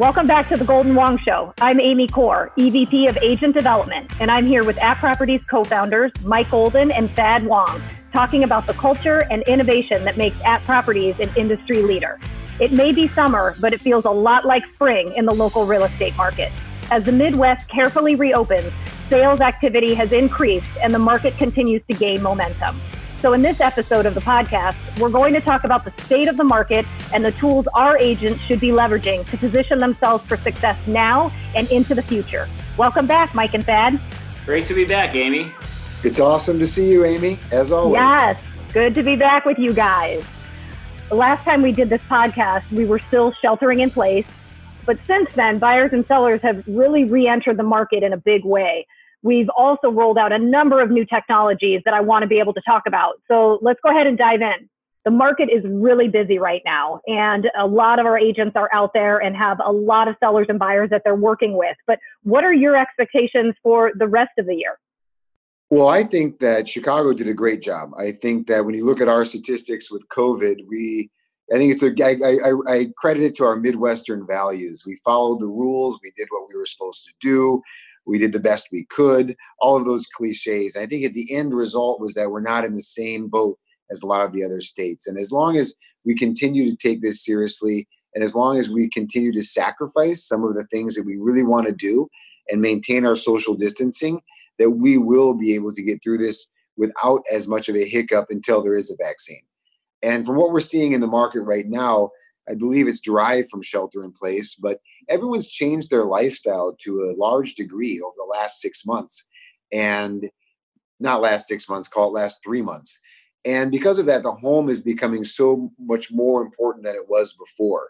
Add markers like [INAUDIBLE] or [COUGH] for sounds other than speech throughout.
Welcome back to the Golden Wong Show. I'm Amy Corr, EVP of Agent Development, and I'm here with At Properties co founders Mike Golden and Thad Wong, talking about the culture and innovation that makes At Properties an industry leader. It may be summer, but it feels a lot like spring in the local real estate market. As the Midwest carefully reopens, sales activity has increased and the market continues to gain momentum. So, in this episode of the podcast, we're going to talk about the state of the market and the tools our agents should be leveraging to position themselves for success now and into the future. Welcome back, Mike and Thad. Great to be back, Amy. It's awesome to see you, Amy, as always. Yes, good to be back with you guys. The last time we did this podcast, we were still sheltering in place. But since then, buyers and sellers have really re entered the market in a big way. We've also rolled out a number of new technologies that I want to be able to talk about. So let's go ahead and dive in. The market is really busy right now, and a lot of our agents are out there and have a lot of sellers and buyers that they're working with. But what are your expectations for the rest of the year? Well, I think that Chicago did a great job. I think that when you look at our statistics with COVID, we, I think it's a, I, I, I credit it to our Midwestern values. We followed the rules. We did what we were supposed to do we did the best we could, all of those cliches. I think at the end result was that we're not in the same boat as a lot of the other states. And as long as we continue to take this seriously, and as long as we continue to sacrifice some of the things that we really want to do and maintain our social distancing, that we will be able to get through this without as much of a hiccup until there is a vaccine. And from what we're seeing in the market right now, I believe it's derived from shelter in place, but everyone's changed their lifestyle to a large degree over the last six months. And not last six months, call it last three months. And because of that, the home is becoming so much more important than it was before.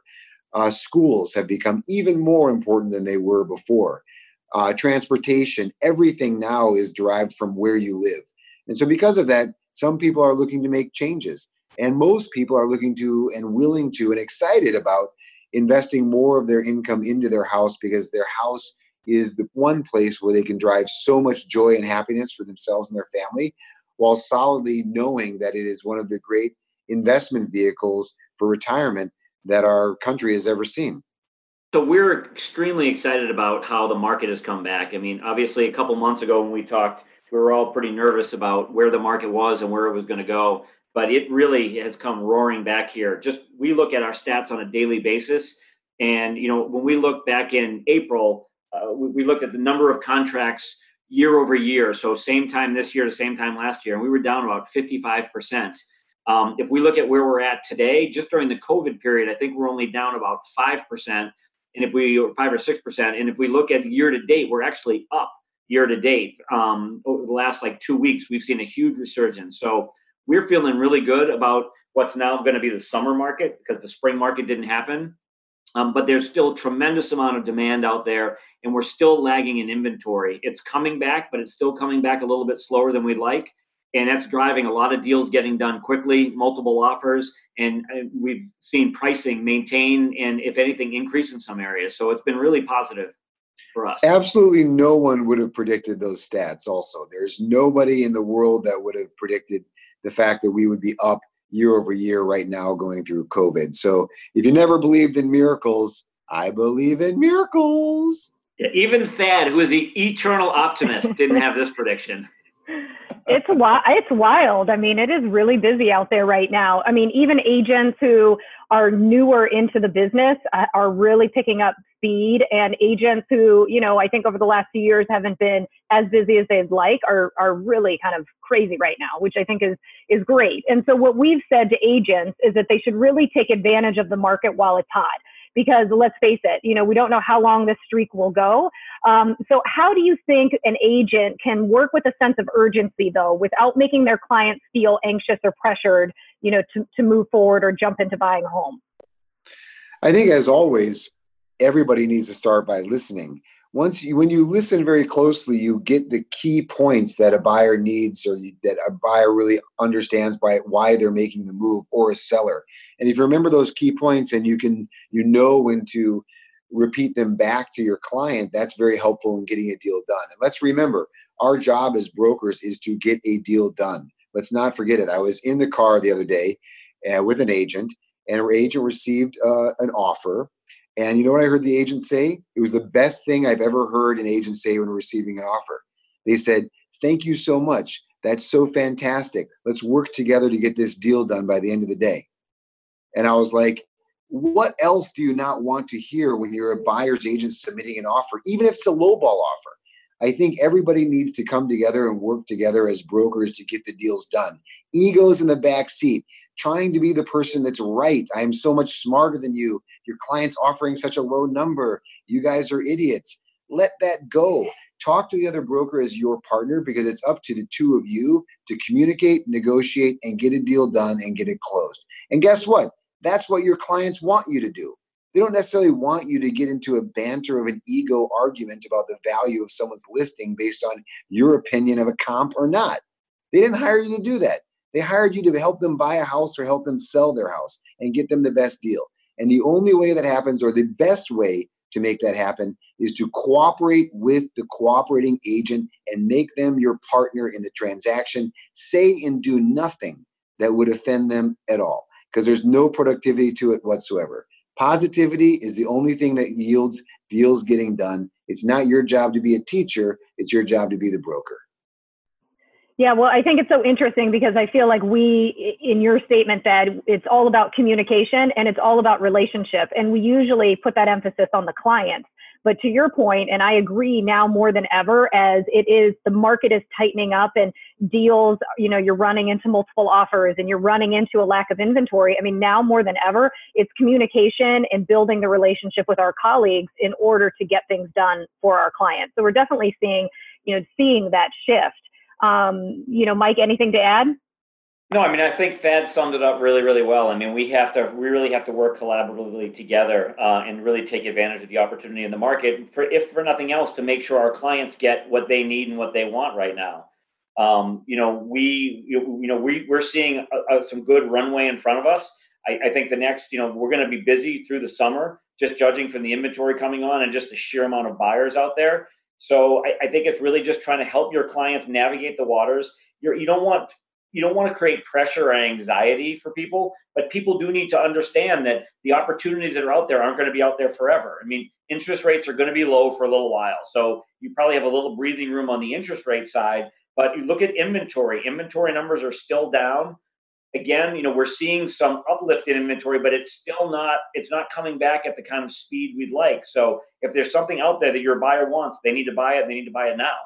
Uh, schools have become even more important than they were before. Uh, transportation, everything now is derived from where you live. And so, because of that, some people are looking to make changes. And most people are looking to and willing to and excited about investing more of their income into their house because their house is the one place where they can drive so much joy and happiness for themselves and their family while solidly knowing that it is one of the great investment vehicles for retirement that our country has ever seen. So we're extremely excited about how the market has come back. I mean, obviously a couple months ago when we talked, we were all pretty nervous about where the market was and where it was going to go but it really has come roaring back here. Just we look at our stats on a daily basis, and you know when we look back in April, uh, we, we, looked at the number of contracts year over year. So same time this year to same time last year, and we were down about 55 percent. Um, if we look at where we're at today, just during the COVID period, I think we're only down about five percent. And if we or six percent, and if we look at year to date, we're actually up year to date. Um, over the last like two weeks, we've seen a huge resurgence. So we're feeling really good about what's now going to be the summer market because the spring market didn't happen. Um, but there's still a tremendous amount of demand out there, and we're still lagging in inventory. It's coming back, but it's still coming back a little bit slower than we'd like. And that's driving a lot of deals getting done quickly, multiple offers, and, and we've seen pricing maintain and, if anything, increase in some areas. So it's been really positive for us. Absolutely no one would have predicted those stats, also. There's nobody in the world that would have predicted the fact that we would be up year over year right now going through COVID. So if you never believed in miracles, I believe in miracles. Yeah, even Thad, who is the eternal optimist, didn't have this prediction. [LAUGHS] It's wild. It's wild. I mean, it is really busy out there right now. I mean, even agents who are newer into the business uh, are really picking up speed and agents who, you know, I think over the last few years haven't been as busy as they'd like are, are really kind of crazy right now, which I think is, is great. And so what we've said to agents is that they should really take advantage of the market while it's hot because let's face it, you know, we don't know how long this streak will go. Um, so, how do you think an agent can work with a sense of urgency, though, without making their clients feel anxious or pressured, you know, to, to move forward or jump into buying a home? I think, as always, everybody needs to start by listening once you when you listen very closely you get the key points that a buyer needs or that a buyer really understands by why they're making the move or a seller. And if you remember those key points and you can you know when to repeat them back to your client that's very helpful in getting a deal done. And let's remember our job as brokers is to get a deal done. Let's not forget it. I was in the car the other day uh, with an agent and our agent received uh, an offer And you know what I heard the agent say? It was the best thing I've ever heard an agent say when receiving an offer. They said, Thank you so much. That's so fantastic. Let's work together to get this deal done by the end of the day. And I was like, what else do you not want to hear when you're a buyer's agent submitting an offer, even if it's a lowball offer? I think everybody needs to come together and work together as brokers to get the deals done. Egos in the back seat, trying to be the person that's right. I am so much smarter than you. Your client's offering such a low number. You guys are idiots. Let that go. Talk to the other broker as your partner because it's up to the two of you to communicate, negotiate, and get a deal done and get it closed. And guess what? That's what your clients want you to do. They don't necessarily want you to get into a banter of an ego argument about the value of someone's listing based on your opinion of a comp or not. They didn't hire you to do that. They hired you to help them buy a house or help them sell their house and get them the best deal. And the only way that happens, or the best way to make that happen, is to cooperate with the cooperating agent and make them your partner in the transaction. Say and do nothing that would offend them at all because there's no productivity to it whatsoever. Positivity is the only thing that yields deals getting done. It's not your job to be a teacher, it's your job to be the broker. Yeah, well, I think it's so interesting because I feel like we, in your statement, that it's all about communication and it's all about relationship. And we usually put that emphasis on the client. But to your point, and I agree now more than ever, as it is the market is tightening up and deals, you know, you're running into multiple offers and you're running into a lack of inventory. I mean, now more than ever, it's communication and building the relationship with our colleagues in order to get things done for our clients. So we're definitely seeing, you know, seeing that shift. Um, you know, Mike, anything to add? No, I mean, I think Thad summed it up really, really well. I mean, we have to, we really have to work collaboratively together uh, and really take advantage of the opportunity in the market for, if for nothing else, to make sure our clients get what they need and what they want right now. Um, you know, we, you, know, we, we're seeing a, a, some good runway in front of us. I, I think the next, you know, we're going to be busy through the summer, just judging from the inventory coming on and just the sheer amount of buyers out there. So I, I think it's really just trying to help your clients navigate the waters. You're, you don't want you don't want to create pressure or anxiety for people, but people do need to understand that the opportunities that are out there aren't going to be out there forever. I mean, interest rates are going to be low for a little while. So you probably have a little breathing room on the interest rate side, but you look at inventory, inventory numbers are still down. Again, you know, we're seeing some uplift in inventory, but it's still not it's not coming back at the kind of speed we'd like. So if there's something out there that your buyer wants, they need to buy it, they need to buy it now.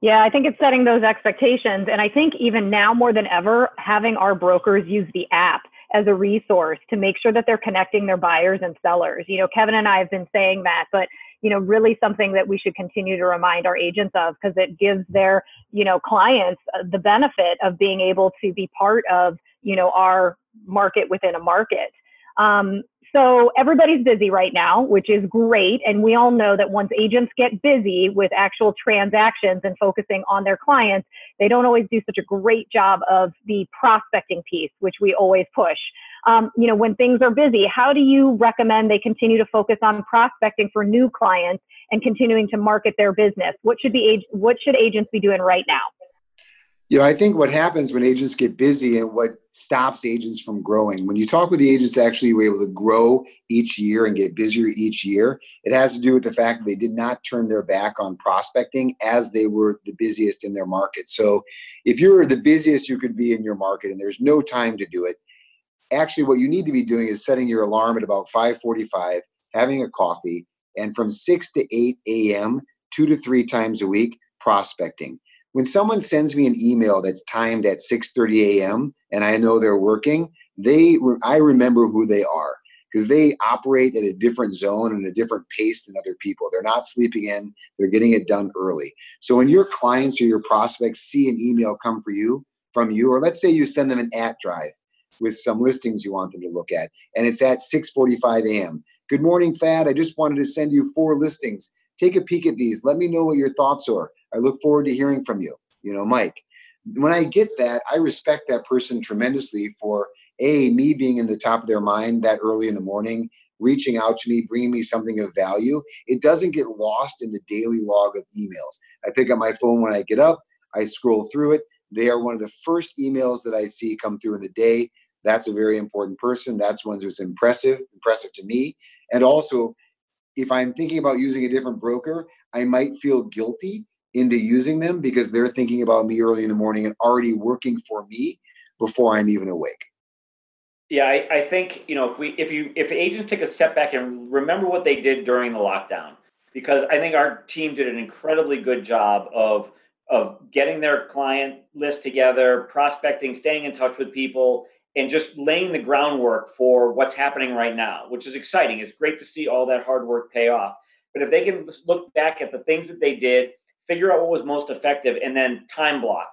Yeah, I think it's setting those expectations. And I think even now more than ever, having our brokers use the app as a resource to make sure that they're connecting their buyers and sellers. You know, Kevin and I have been saying that, but you know, really something that we should continue to remind our agents of because it gives their, you know, clients uh, the benefit of being able to be part of, you know, our market within a market. Um, so everybody's busy right now, which is great. And we all know that once agents get busy with actual transactions and focusing on their clients, they don't always do such a great job of the prospecting piece, which we always push. Um, you know, when things are busy, how do you recommend they continue to focus on prospecting for new clients and continuing to market their business? What should be what should agents be doing right now? You know, I think what happens when agents get busy and what stops agents from growing, when you talk with the agents actually were able to grow each year and get busier each year, it has to do with the fact that they did not turn their back on prospecting as they were the busiest in their market. So if you're the busiest you could be in your market and there's no time to do it, actually what you need to be doing is setting your alarm at about 545, having a coffee, and from 6 to 8 a.m., two to three times a week, prospecting when someone sends me an email that's timed at 6:30 a.m. and I know they're working, they I remember who they are because they operate at a different zone and a different pace than other people. They're not sleeping in, they're getting it done early. So when your clients or your prospects see an email come for you from you or let's say you send them an at drive with some listings you want them to look at and it's at 6:45 a.m. Good morning, Thad. I just wanted to send you four listings. Take a peek at these. Let me know what your thoughts are. I look forward to hearing from you. You know, Mike. When I get that, I respect that person tremendously for a me being in the top of their mind that early in the morning, reaching out to me, bringing me something of value. It doesn't get lost in the daily log of emails. I pick up my phone when I get up. I scroll through it. They are one of the first emails that I see come through in the day. That's a very important person. That's one that's impressive, impressive to me. And also, if I'm thinking about using a different broker, I might feel guilty into using them because they're thinking about me early in the morning and already working for me before I'm even awake. Yeah, I, I think you know if we if you if agents take a step back and remember what they did during the lockdown, because I think our team did an incredibly good job of of getting their client list together, prospecting, staying in touch with people, and just laying the groundwork for what's happening right now, which is exciting. It's great to see all that hard work pay off. But if they can look back at the things that they did, figure out what was most effective, and then time block.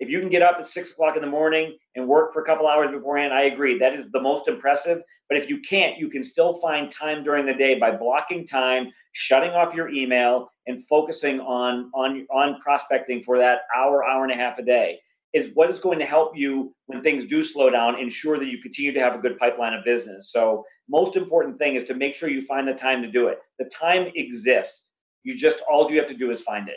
If you can get up at six o'clock in the morning and work for a couple hours beforehand, I agree. That is the most impressive. But if you can't, you can still find time during the day by blocking time, shutting off your email, and focusing on on on prospecting for that hour, hour and a half a day is what is going to help you when things do slow down ensure that you continue to have a good pipeline of business so most important thing is to make sure you find the time to do it the time exists you just all you have to do is find it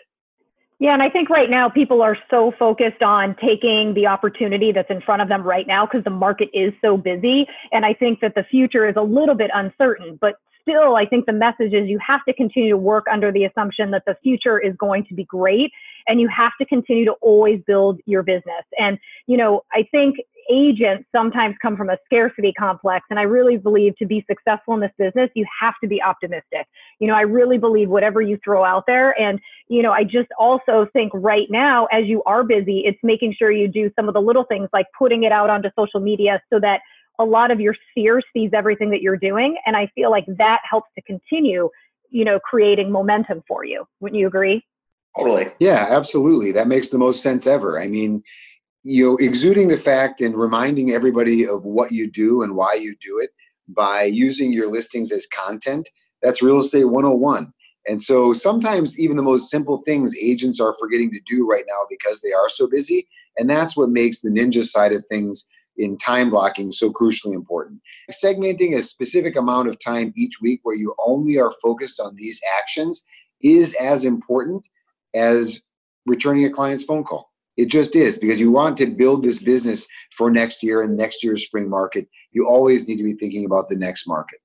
yeah, and I think right now people are so focused on taking the opportunity that's in front of them right now because the market is so busy. And I think that the future is a little bit uncertain, but still, I think the message is you have to continue to work under the assumption that the future is going to be great and you have to continue to always build your business. And, you know, I think agents sometimes come from a scarcity complex. And I really believe to be successful in this business, you have to be optimistic. You know, I really believe whatever you throw out there. And, you know, I just also think right now, as you are busy, it's making sure you do some of the little things like putting it out onto social media so that a lot of your sphere sees everything that you're doing. And I feel like that helps to continue, you know, creating momentum for you. Wouldn't you agree? Totally. Yeah, absolutely. That makes the most sense ever. I mean, you know, exuding the fact and reminding everybody of what you do and why you do it by using your listings as content, that's real estate 101. And so sometimes even the most simple things agents are forgetting to do right now because they are so busy. And that's what makes the ninja side of things in time blocking so crucially important. Segmenting a specific amount of time each week where you only are focused on these actions is as important as returning a client's phone call. It just is because you want to build this business for next year and next year's spring market. You always need to be thinking about the next market.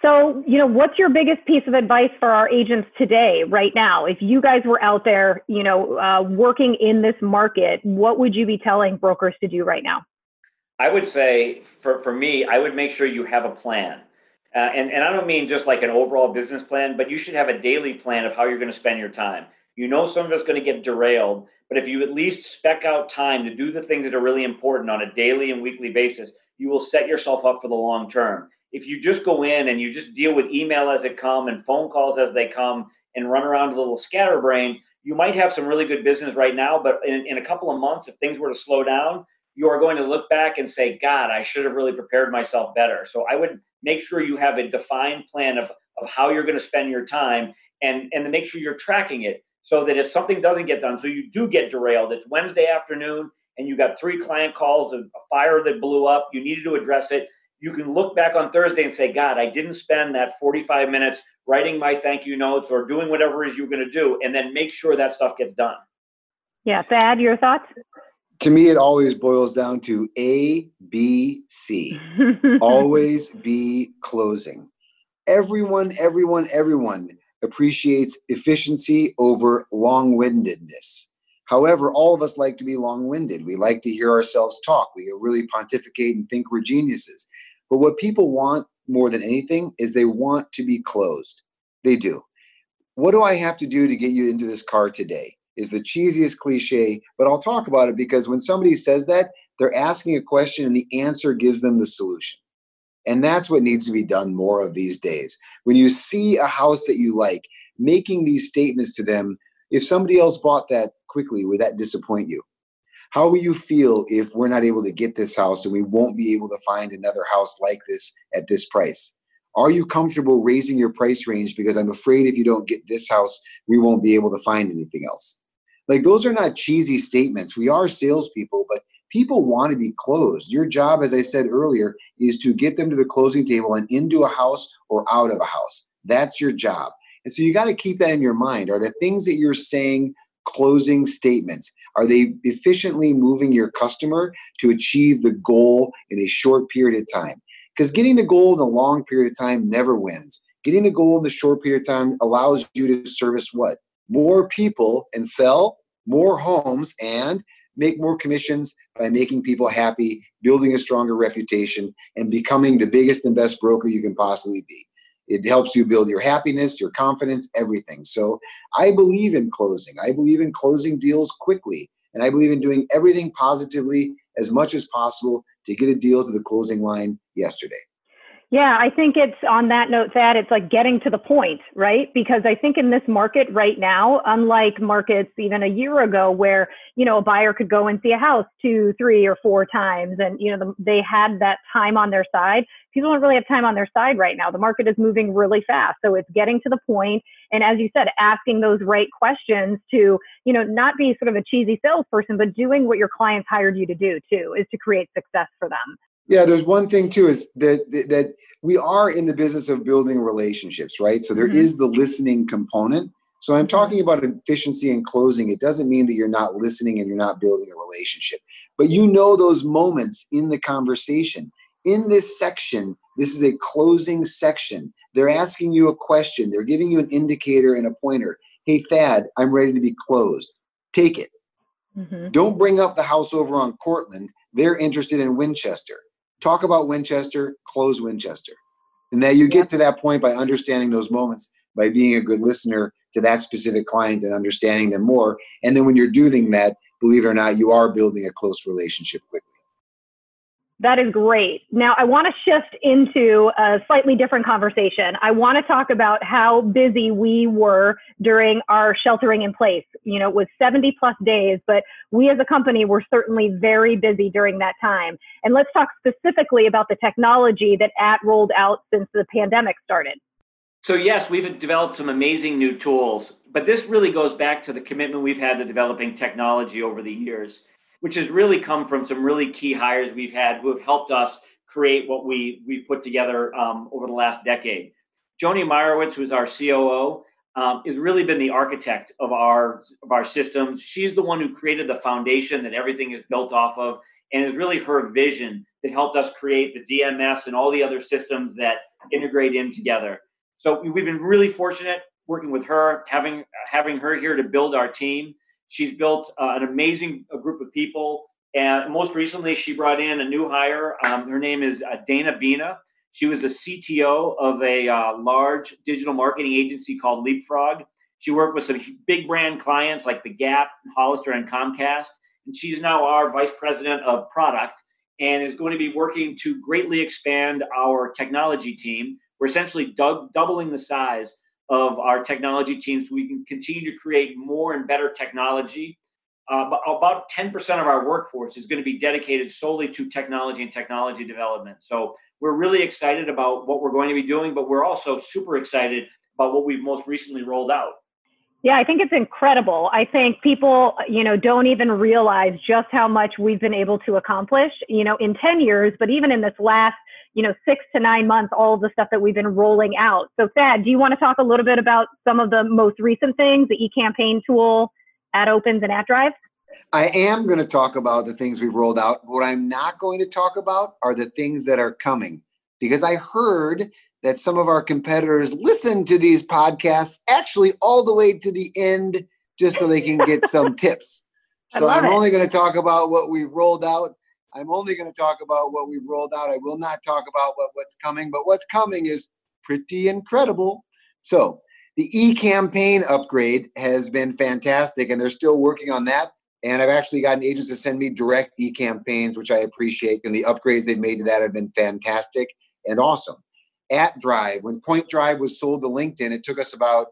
So, you know, what's your biggest piece of advice for our agents today, right now? If you guys were out there, you know, uh, working in this market, what would you be telling brokers to do right now? I would say for, for me, I would make sure you have a plan. Uh, and, and I don't mean just like an overall business plan, but you should have a daily plan of how you're going to spend your time. You know, some of it's going to get derailed, but if you at least spec out time to do the things that are really important on a daily and weekly basis, you will set yourself up for the long term. If you just go in and you just deal with email as it come and phone calls as they come and run around a little scatterbrain, you might have some really good business right now, but in, in a couple of months, if things were to slow down, you are going to look back and say, God, I should have really prepared myself better. So I would make sure you have a defined plan of, of how you're going to spend your time and, and to make sure you're tracking it so that if something doesn't get done, so you do get derailed, it's Wednesday afternoon and you got three client calls, a fire that blew up, you needed to address it. You can look back on Thursday and say, God, I didn't spend that 45 minutes writing my thank you notes or doing whatever it is you're going to do, and then make sure that stuff gets done. Yeah, Thad, your thoughts? To me, it always boils down to A, B, C. [LAUGHS] always be closing. Everyone, everyone, everyone appreciates efficiency over long windedness. However, all of us like to be long winded. We like to hear ourselves talk. We really pontificate and think we're geniuses. But what people want more than anything is they want to be closed. They do. What do I have to do to get you into this car today? Is the cheesiest cliche, but I'll talk about it because when somebody says that, they're asking a question and the answer gives them the solution. And that's what needs to be done more of these days. When you see a house that you like, making these statements to them, if somebody else bought that quickly, would that disappoint you? How will you feel if we're not able to get this house and we won't be able to find another house like this at this price? Are you comfortable raising your price range because I'm afraid if you don't get this house, we won't be able to find anything else? Like, those are not cheesy statements. We are salespeople, but people want to be closed. Your job, as I said earlier, is to get them to the closing table and into a house or out of a house. That's your job. And so you got to keep that in your mind. Are the things that you're saying closing statements? Are they efficiently moving your customer to achieve the goal in a short period of time? Because getting the goal in a long period of time never wins. Getting the goal in the short period of time allows you to service what? More people and sell more homes and make more commissions by making people happy, building a stronger reputation, and becoming the biggest and best broker you can possibly be. It helps you build your happiness, your confidence, everything. So I believe in closing. I believe in closing deals quickly. And I believe in doing everything positively as much as possible to get a deal to the closing line yesterday. Yeah, I think it's on that note that it's like getting to the point, right? Because I think in this market right now, unlike markets even a year ago where, you know, a buyer could go and see a house two, three or four times and, you know, the, they had that time on their side. People don't really have time on their side right now. The market is moving really fast. So it's getting to the point and as you said, asking those right questions to, you know, not be sort of a cheesy salesperson, but doing what your clients hired you to do too, is to create success for them. Yeah, there's one thing too is that that we are in the business of building relationships, right? So there mm-hmm. is the listening component. So I'm talking about efficiency and closing. It doesn't mean that you're not listening and you're not building a relationship. But you know those moments in the conversation. In this section, this is a closing section. They're asking you a question. They're giving you an indicator and a pointer. Hey, Thad, I'm ready to be closed. Take it. Mm-hmm. Don't bring up the house over on Cortland. They're interested in Winchester talk about Winchester, close Winchester. And that you get to that point by understanding those moments, by being a good listener to that specific client and understanding them more. And then when you're doing that, believe it or not, you are building a close relationship quickly. That is great. Now, I want to shift into a slightly different conversation. I want to talk about how busy we were during our sheltering in place. You know, it was 70 plus days, but we as a company were certainly very busy during that time. And let's talk specifically about the technology that AT rolled out since the pandemic started. So, yes, we've developed some amazing new tools, but this really goes back to the commitment we've had to developing technology over the years which has really come from some really key hires we've had who have helped us create what we we've put together um, over the last decade. Joni Meyerowitz, who's our COO, um, has really been the architect of our of our systems. She's the one who created the foundation that everything is built off of, and is really her vision that helped us create the DMS and all the other systems that integrate in together. So we've been really fortunate working with her, having having her here to build our team. She's built uh, an amazing uh, group of people. And most recently, she brought in a new hire. Um, her name is uh, Dana Bina. She was the CTO of a uh, large digital marketing agency called Leapfrog. She worked with some big brand clients like The Gap, Hollister, and Comcast. And she's now our vice president of product and is going to be working to greatly expand our technology team. We're essentially doubling the size of our technology teams we can continue to create more and better technology. Uh, about 10% of our workforce is going to be dedicated solely to technology and technology development. So we're really excited about what we're going to be doing, but we're also super excited about what we've most recently rolled out. Yeah, I think it's incredible. I think people, you know, don't even realize just how much we've been able to accomplish, you know, in 10 years, but even in this last you know, six to nine months, all of the stuff that we've been rolling out. So, Thad, do you want to talk a little bit about some of the most recent things, the eCampaign tool, Ad Opens, and Ad Drive? I am going to talk about the things we've rolled out. What I'm not going to talk about are the things that are coming because I heard that some of our competitors listen to these podcasts actually all the way to the end just so they can get some [LAUGHS] tips. So I'm it. only going to talk about what we've rolled out I'm only going to talk about what we've rolled out. I will not talk about what, what's coming, but what's coming is pretty incredible. So, the e campaign upgrade has been fantastic, and they're still working on that. And I've actually gotten agents to send me direct e campaigns, which I appreciate. And the upgrades they've made to that have been fantastic and awesome. At Drive, when Point Drive was sold to LinkedIn, it took us about,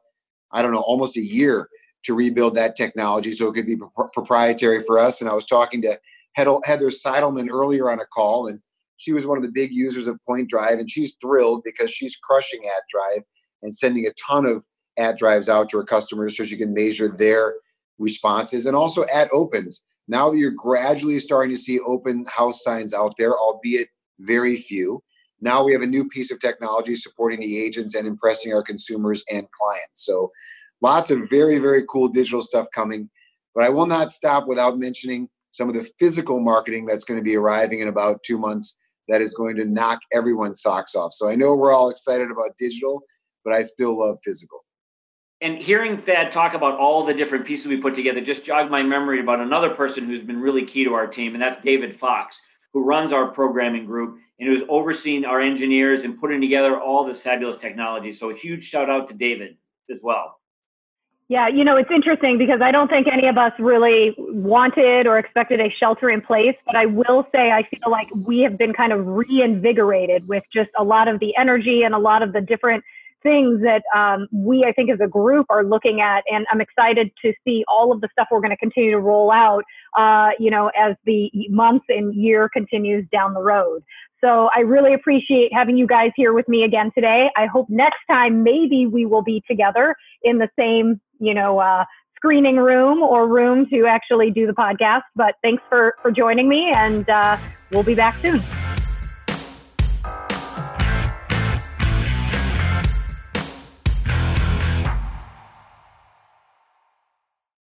I don't know, almost a year to rebuild that technology so it could be proprietary for us. And I was talking to Heather Seidelman earlier on a call, and she was one of the big users of Point Drive, and she's thrilled because she's crushing Ad Drive and sending a ton of ad drives out to her customers so she can measure their responses and also ad opens. Now that you're gradually starting to see open house signs out there, albeit very few, now we have a new piece of technology supporting the agents and impressing our consumers and clients. So lots of very, very cool digital stuff coming. But I will not stop without mentioning some of the physical marketing that's going to be arriving in about two months. that is going to knock everyone's socks off. So I know we're all excited about digital, but I still love physical. And hearing Thad talk about all the different pieces we put together just jogged my memory about another person who's been really key to our team, and that's David Fox, who runs our programming group and who's overseeing our engineers and putting together all this fabulous technology. So a huge shout out to David as well. Yeah, you know, it's interesting because I don't think any of us really wanted or expected a shelter in place, but I will say I feel like we have been kind of reinvigorated with just a lot of the energy and a lot of the different things that um, we, I think, as a group are looking at. And I'm excited to see all of the stuff we're going to continue to roll out, uh, you know, as the months and year continues down the road. So I really appreciate having you guys here with me again today. I hope next time maybe we will be together in the same, you know, uh, screening room or room to actually do the podcast. But thanks for for joining me, and uh, we'll be back soon.